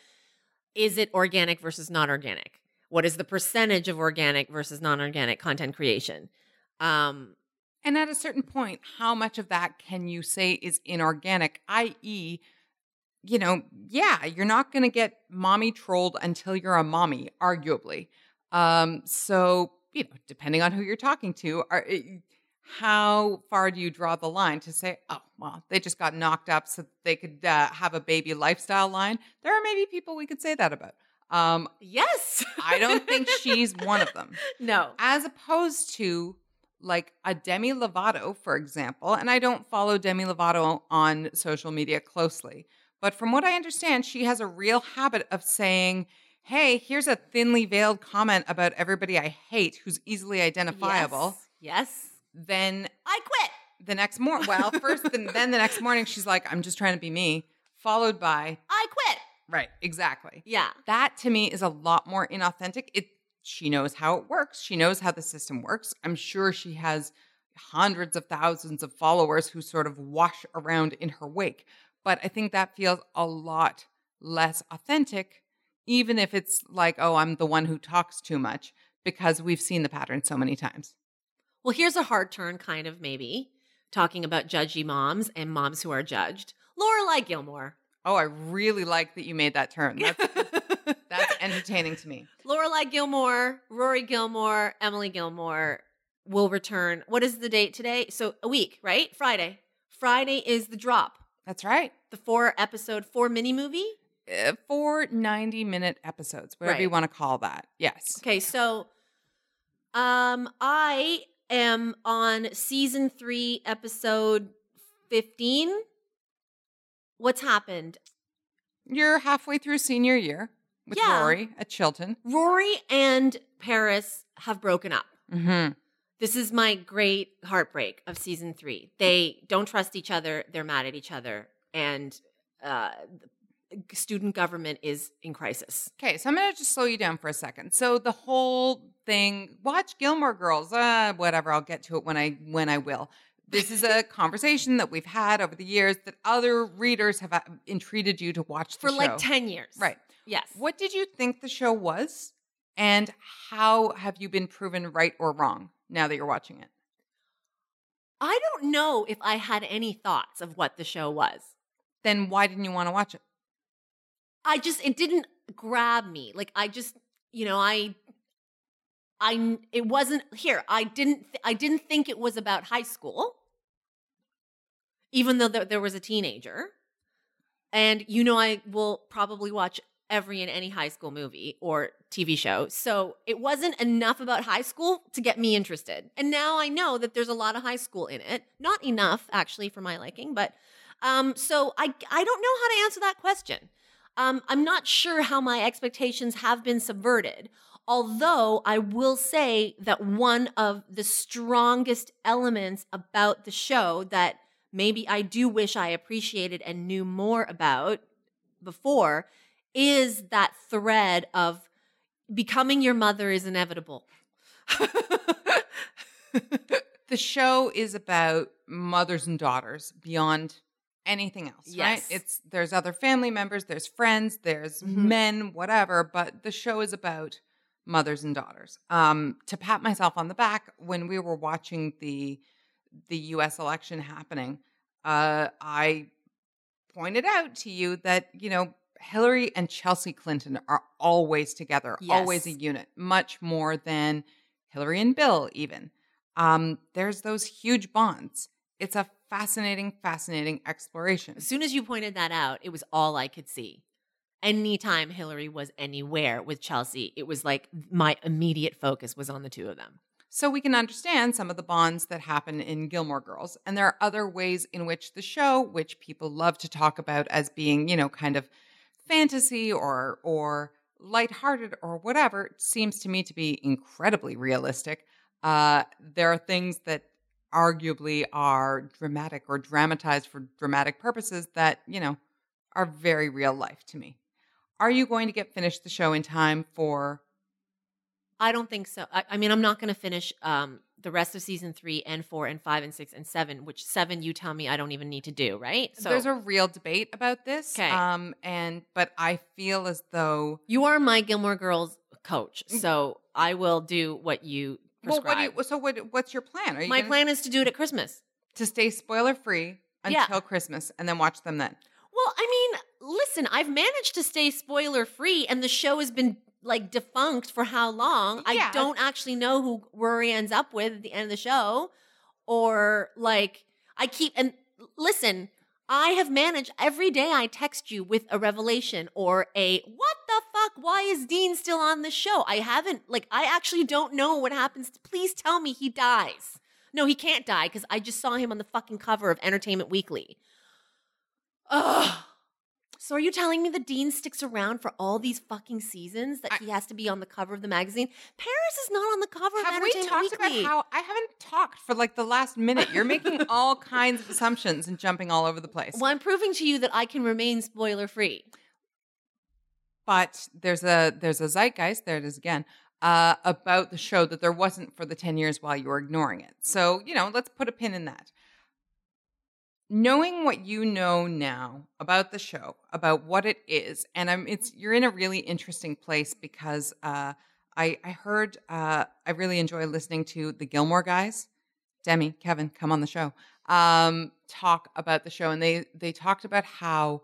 is it organic versus not organic what is the percentage of organic versus non-organic content creation um And at a certain point, how much of that can you say is inorganic, i.e., you know, yeah, you're not going to get mommy trolled until you're a mommy, arguably. Um, so, you know, depending on who you're talking to, are, eh, how far do you draw the line to say, oh, well, they just got knocked up so they could uh, have a baby lifestyle line? There are maybe people we could say that about. Um, yes I don't think she's one of them no as opposed to like a Demi Lovato, for example. And I don't follow Demi Lovato on social media closely, but from what I understand, she has a real habit of saying, Hey, here's a thinly veiled comment about everybody I hate who's easily identifiable. yes, yes. Then i quit The next morning, well, first, then, then the next morning, she's like, I'm just trying to be me, followed by, I quit. right, exactly. Yeah. That to me is a lot more inauthentic. It she knows how it works. She knows how the system works. I'm sure she has hundreds of thousands of followers who sort of wash around in her wake. But I think that feels a lot less authentic, even if it's like, oh, I'm the one who talks too much, because we've seen the pattern so many times. Well, here's a hard turn, kind of maybe, talking about judgy moms and moms who are judged. Lorelai Gilmore. Oh, I really like that you made that turn. That's, that's entertaining to me. Lorelai Gilmore, Rory Gilmore, Emily Gilmore will return. What is the date today? So a week, right? Friday. Friday is the drop. That's right. The four episode, four mini movie. Uh, four 90 minute episodes, whatever you want to call that. Yes. Okay, so um I am on season 3 episode 15. What's happened? You're halfway through senior year with Yeah. Rory at Chilton. Rory and Paris have broken up. Mm-hmm. This is my great heartbreak of season 3. They don't trust each other, they're mad at each other and uh student government is in crisis. Okay, so I'm gonna just slow you down for a second. So the whole thing, watch Gilmore Girls. Uh, whatever. I'll get to it when I when I will. This is a conversation that we've had over the years that other readers have uh, entreated you to watch the For like 10 years. Right. Yes. What did you think the show was, and how have you been proven right or wrong now that you're watching it? I don't know if I had any thoughts of what the show was. Then why didn't you want to watch it? I just it didn't grab me. Like I just, you know, I I it wasn't here. I didn't th- I didn't think it was about high school. Even though there, there was a teenager. And you know I will probably watch every and any high school movie or TV show. So it wasn't enough about high school to get me interested. And now I know that there's a lot of high school in it. Not enough actually for my liking, but um so I I don't know how to answer that question. Um, I'm not sure how my expectations have been subverted. Although I will say that one of the strongest elements about the show that maybe I do wish I appreciated and knew more about before is that thread of becoming your mother is inevitable. the show is about mothers and daughters beyond anything else, Yes. right? It's there's other family members, there's friends, there's Mhm. men, whatever, but the show is about mothers and daughters. Um to pat myself on the back when we were watching the the US election happening, uh I pointed out to you that, you know, Hillary and Chelsea Clinton are always together, always a unit, much more than Hillary and Bill, even. Um, there's those huge bonds. It's a fascinating, fascinating exploration. As soon as you pointed that out, it was all I could see. Anytime Hillary was anywhere with Chelsea, it was like my immediate focus was on the two of them. So we can understand some of the bonds that happen in Gilmore Girls. And there are other ways in which the show, which people love to talk about as being, you know, kind of fantasy or or lighthearted or whatever, seems to me to be incredibly realistic. Uh, there are things that arguably are dramatic or dramatized for dramatic purposes that, you know, are very real life to me. Are you going to get finished the show in time for I don't think so. I, I mean, I'm not going to finish um, the rest of season three and four and five and six and seven, which seven you tell me I don't even need to do, right? So there's a real debate about this. 'Kay. Um, and but I feel as though you are my Gilmore Girls coach, so I will do what you Well, what do you, so what what's your plan? Are you my gonna- plan is to do it at Christmas. to stay spoiler free until Yeah. Christmas and then watch them then. Well, I mean, listen, I've managed to stay spoiler free, and the show has been like defunct for how long? Yeah. I don't actually know who Rory ends up with at the end of the show, or like I keep and listen. I have managed every day I text you with a revelation or a what fuck? Why is Dean still on the show? I haven't, like, I actually don't know what happens. Please tell me he dies. No, he can't die because I just saw him on the fucking cover of Entertainment Weekly. Ugh. So are you telling me the dean sticks around for all these fucking seasons that I- he has to be on the cover of the magazine? Paris is not on the cover of Have we talked Weekly. about how I haven't talked for like the last minute? You're making all kinds of assumptions and jumping all over the place. well, I'm proving to you that I can remain spoiler free. But there's a there's a zeitgeist. There it is again. Uh, about the show that there wasn't for the 10 years while you were ignoring it. So, you know, let's put a pin in that. Knowing what you know now about the show, about what it is, and I'm it's you're in a really interesting place because uh, I I heard uh, I really enjoy listening to the Gilmore guys, Demi, Kevin, come on the show, um, talk about the show, and they they talked about how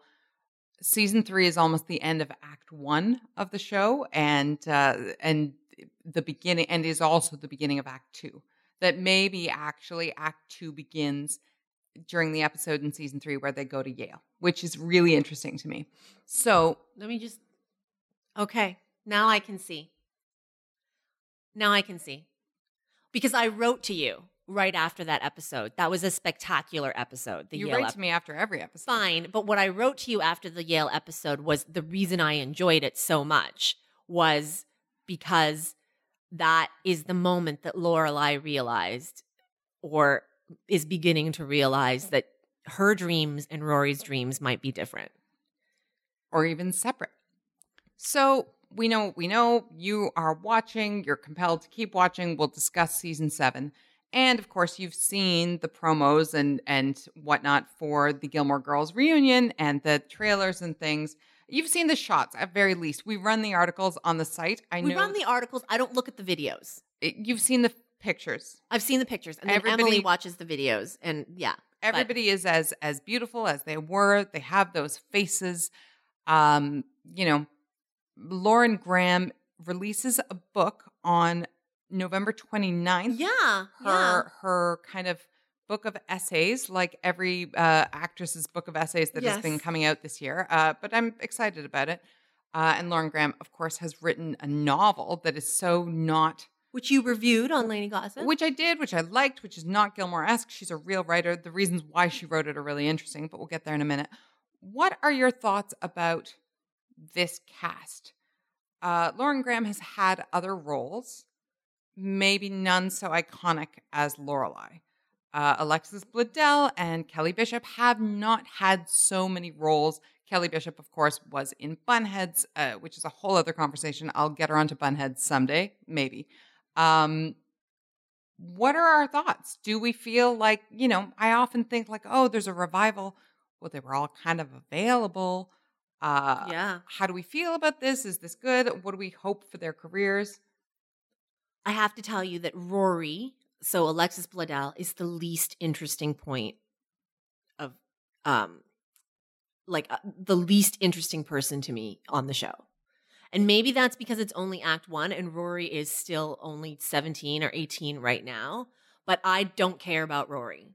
season three is almost the end of act one of the show and uh and the beginning and is also the beginning of act two that maybe actually act two begins during the episode in season three where they go to yale which is really interesting to me so Let me just. Okay, now I can see. Now I can see. Because I wrote to you right after that episode. That was a spectacular episode. The you Yale write ep- to me after every episode Fine, but what I wrote to you after the Yale episode was the reason I enjoyed it so much was because that is the moment that Lorelai realized or is beginning to realize that her dreams and Rory's dreams might be different. or even separate. So we know we know you are watching, you're compelled to keep watching. We'll discuss season seven. And of course, you've seen the promos and and whatnot for the Gilmore Girls reunion and the trailers and things. You've seen the shots at very least. We run the articles on the site. I we know run the articles. I don't look at the videos. you've seen the pictures. I've seen the pictures, and then Everybody- Emily watches the videos, and yeah, but- Everybody is as as beautiful as they were. They have those faces. Um, you know, Lauren Graham releases a book on November 29th. yeah, Her yeah. her kind of book of essays, like every uh, actress's book of essays that has been coming out this year. Uh, but I'm excited about it. Uh, and Lauren Graham, of course, has written a novel that is so not which you reviewed on Lainey Gossip. which I did, which I liked, which is not Gilmore esque. She's a real writer. The reasons why she wrote it are really interesting, but we'll get there in a minute. What are your thoughts about this cast? Uh, Lauren Graham has had other roles, maybe none so iconic as Lorelai. Uh, Alexis Bledel and Kelly Bishop have not had so many roles. Kelly Bishop, of course, was in Bunheads, uh, which is a whole other conversation. I'll get her onto Bunheads someday, maybe. Um, what are our thoughts? Do we feel like, you know, I often think like, oh, there's a revival. Well, they were all kind of available. Uh, yeah, How do we feel about this? Is this good? What do we hope for their careers? I have to tell you that Rory, so Alexis Bledel, is the least interesting point of, um, like uh, the least interesting person to me on the show. And maybe that's because it's only act one and Rory is still only 17 or 18 right now. But I don't care about Rory.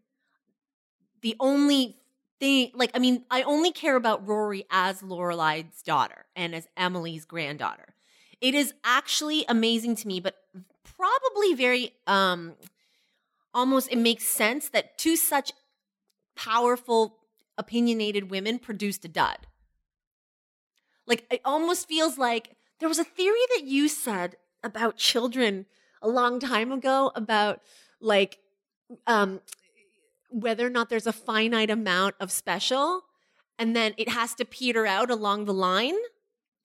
The only thing, like, I mean, I only care about Rory as Lorelai's daughter and as Emily's granddaughter. It is actually amazing to me, but probably very, um, almost, it makes sense that two such powerful, opinionated women produced a dud. Like it almost feels like there was a theory that you said about children a long time ago about like um whether or not there's a finite amount of special and then it has to peter out along the line.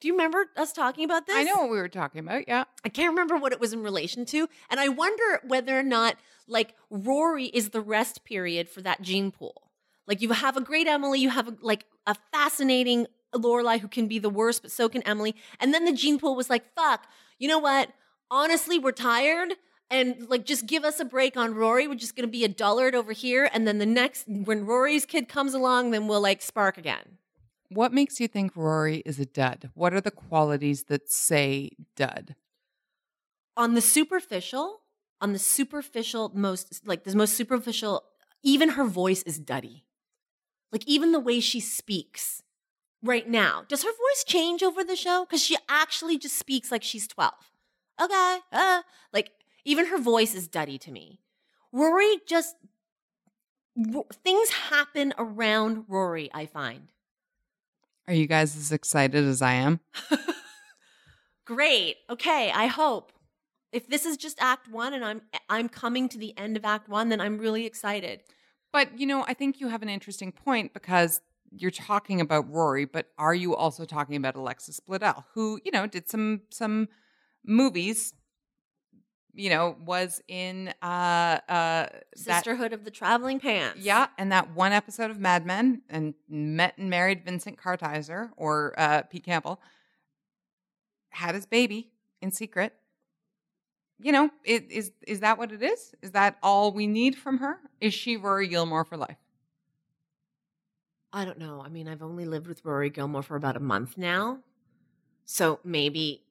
Do you remember us talking about this? I know what we were talking about. Yeah. I can't remember what it was in relation to. And I wonder whether or not, like, Rory is the rest period for that gene pool. Like, you have a great Emily, you have, a, like, a fascinating Lorelai who can be the worst, but so can Emily. And then the gene pool was like, fuck, you know what? Honestly, we're tired. And, like, just give us a break on Rory. We're just going to be a dullard over here. And then the next, when Rory's kid comes along, then we'll, like, spark again. What makes you think Rory is a dud? What are the qualities that say dud? on the superficial, on the superficial, most like the most superficial, even her voice is duddy. Like even the way she speaks right now. Does her voice change over the show? Because she actually just speaks like she's 12. Okay. Uh, like even her voice is duddy to me. Rory just things happen around Rory, I find. Are you guys as excited as I am? Great. Okay, I hope. If this is just act 1 and I'm I'm coming to the end of act 1, then I'm really excited. But, you know, I think you have an interesting point because you're talking about Rory, but are you also talking about Alexis Bledel, who, you know, did some some movies, you know, was in uh uh that Sisterhood of the Traveling Pants. Yeah, and that one episode of Mad Men and met and married Vincent Kartheiser or uh, Pete Campbell, had his baby in secret. You know, it, is is that what it is? Is that all we need from her? Is she Rory Gilmore for life? I don't know. I mean, I've only lived with Rory Gilmore for about a month now. So maybe,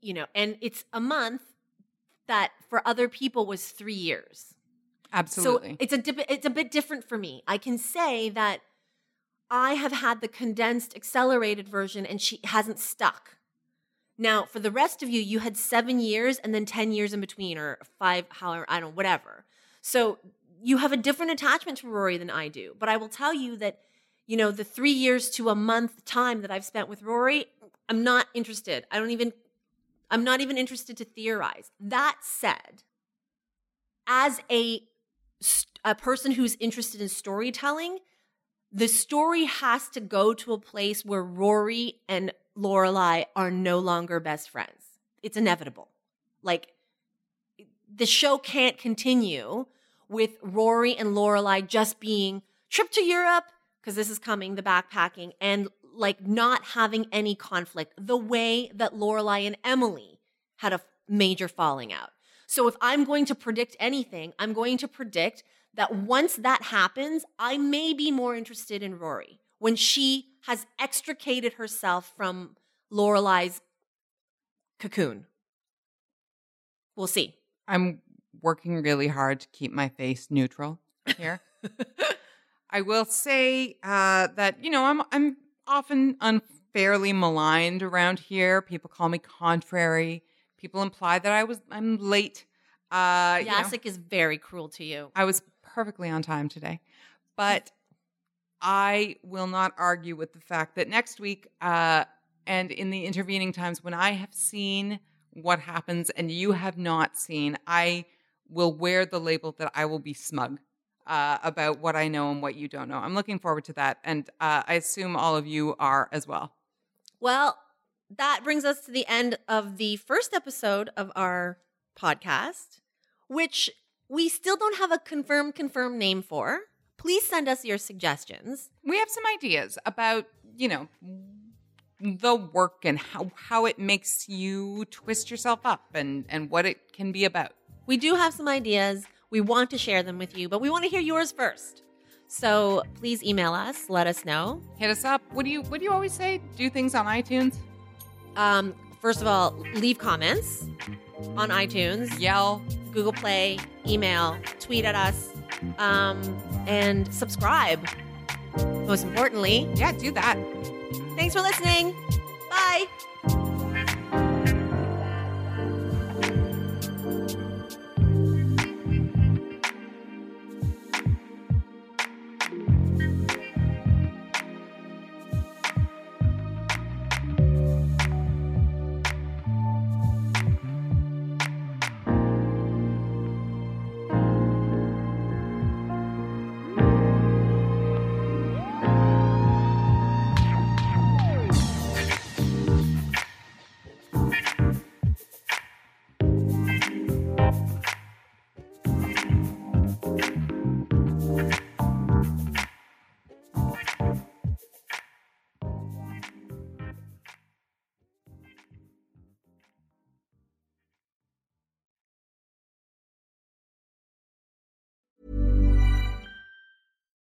you know, and it's a month that for other people was three years. Absolutely. So it's a dip- it's a bit different for me. I can say that I have had the condensed, accelerated version, and she hasn't stuck. Now, for the rest of you, you had seven years and then ten years in between, or five, however, I don't know, whatever. So you have a different attachment to Rory than I do. But I will tell you that, you know, the three years to a month time that I've spent with Rory, I'm not interested. I don't even, I'm not even interested to theorize. That said, as a a person who's interested in storytelling, the story has to go to a place where Rory and Lorelai are no longer best friends. It's inevitable. Like the show can't continue with Rory and Lorelai just being trip to Europe because this is coming, the backpacking, and like not having any conflict. The way that Lorelai and Emily had a major falling out. So if I'm going to predict anything, I'm going to predict that once that happens, I may be more interested in Rory when she has extricated herself from Lorelai's cocoon. We'll see. I'm working really hard to keep my face neutral here. I will say uh, that you know I'm I'm often unfairly maligned around here. People call me contrary. People imply that I was I'm late. Uh, you know, Yasik is very cruel to you. I was perfectly on time today, but I will not argue with the fact that next week uh, and in the intervening times when I have seen what happens and you have not seen, I will wear the label that I will be smug uh, about what I know and what you don't know. I'm looking forward to that, and uh, I assume all of you are as well. Well, that brings us to the end of the first episode of our podcast, which we still don't have a confirmed confirmed name for. Please send us your suggestions. We have some ideas about, you know, the work and how, how it makes you twist yourself up and, and what it can be about. We do have some ideas. We want to share them with you, but we want to hear yours first. So please email us, let us know. Hit us up. What do you what do you always say? Do things on iTunes? Um, first of all, leave comments on iTunes, Yell. Google Play, email, tweet at us, um, and subscribe. Most importantly, Yeah, do that. thanks for listening. Bye.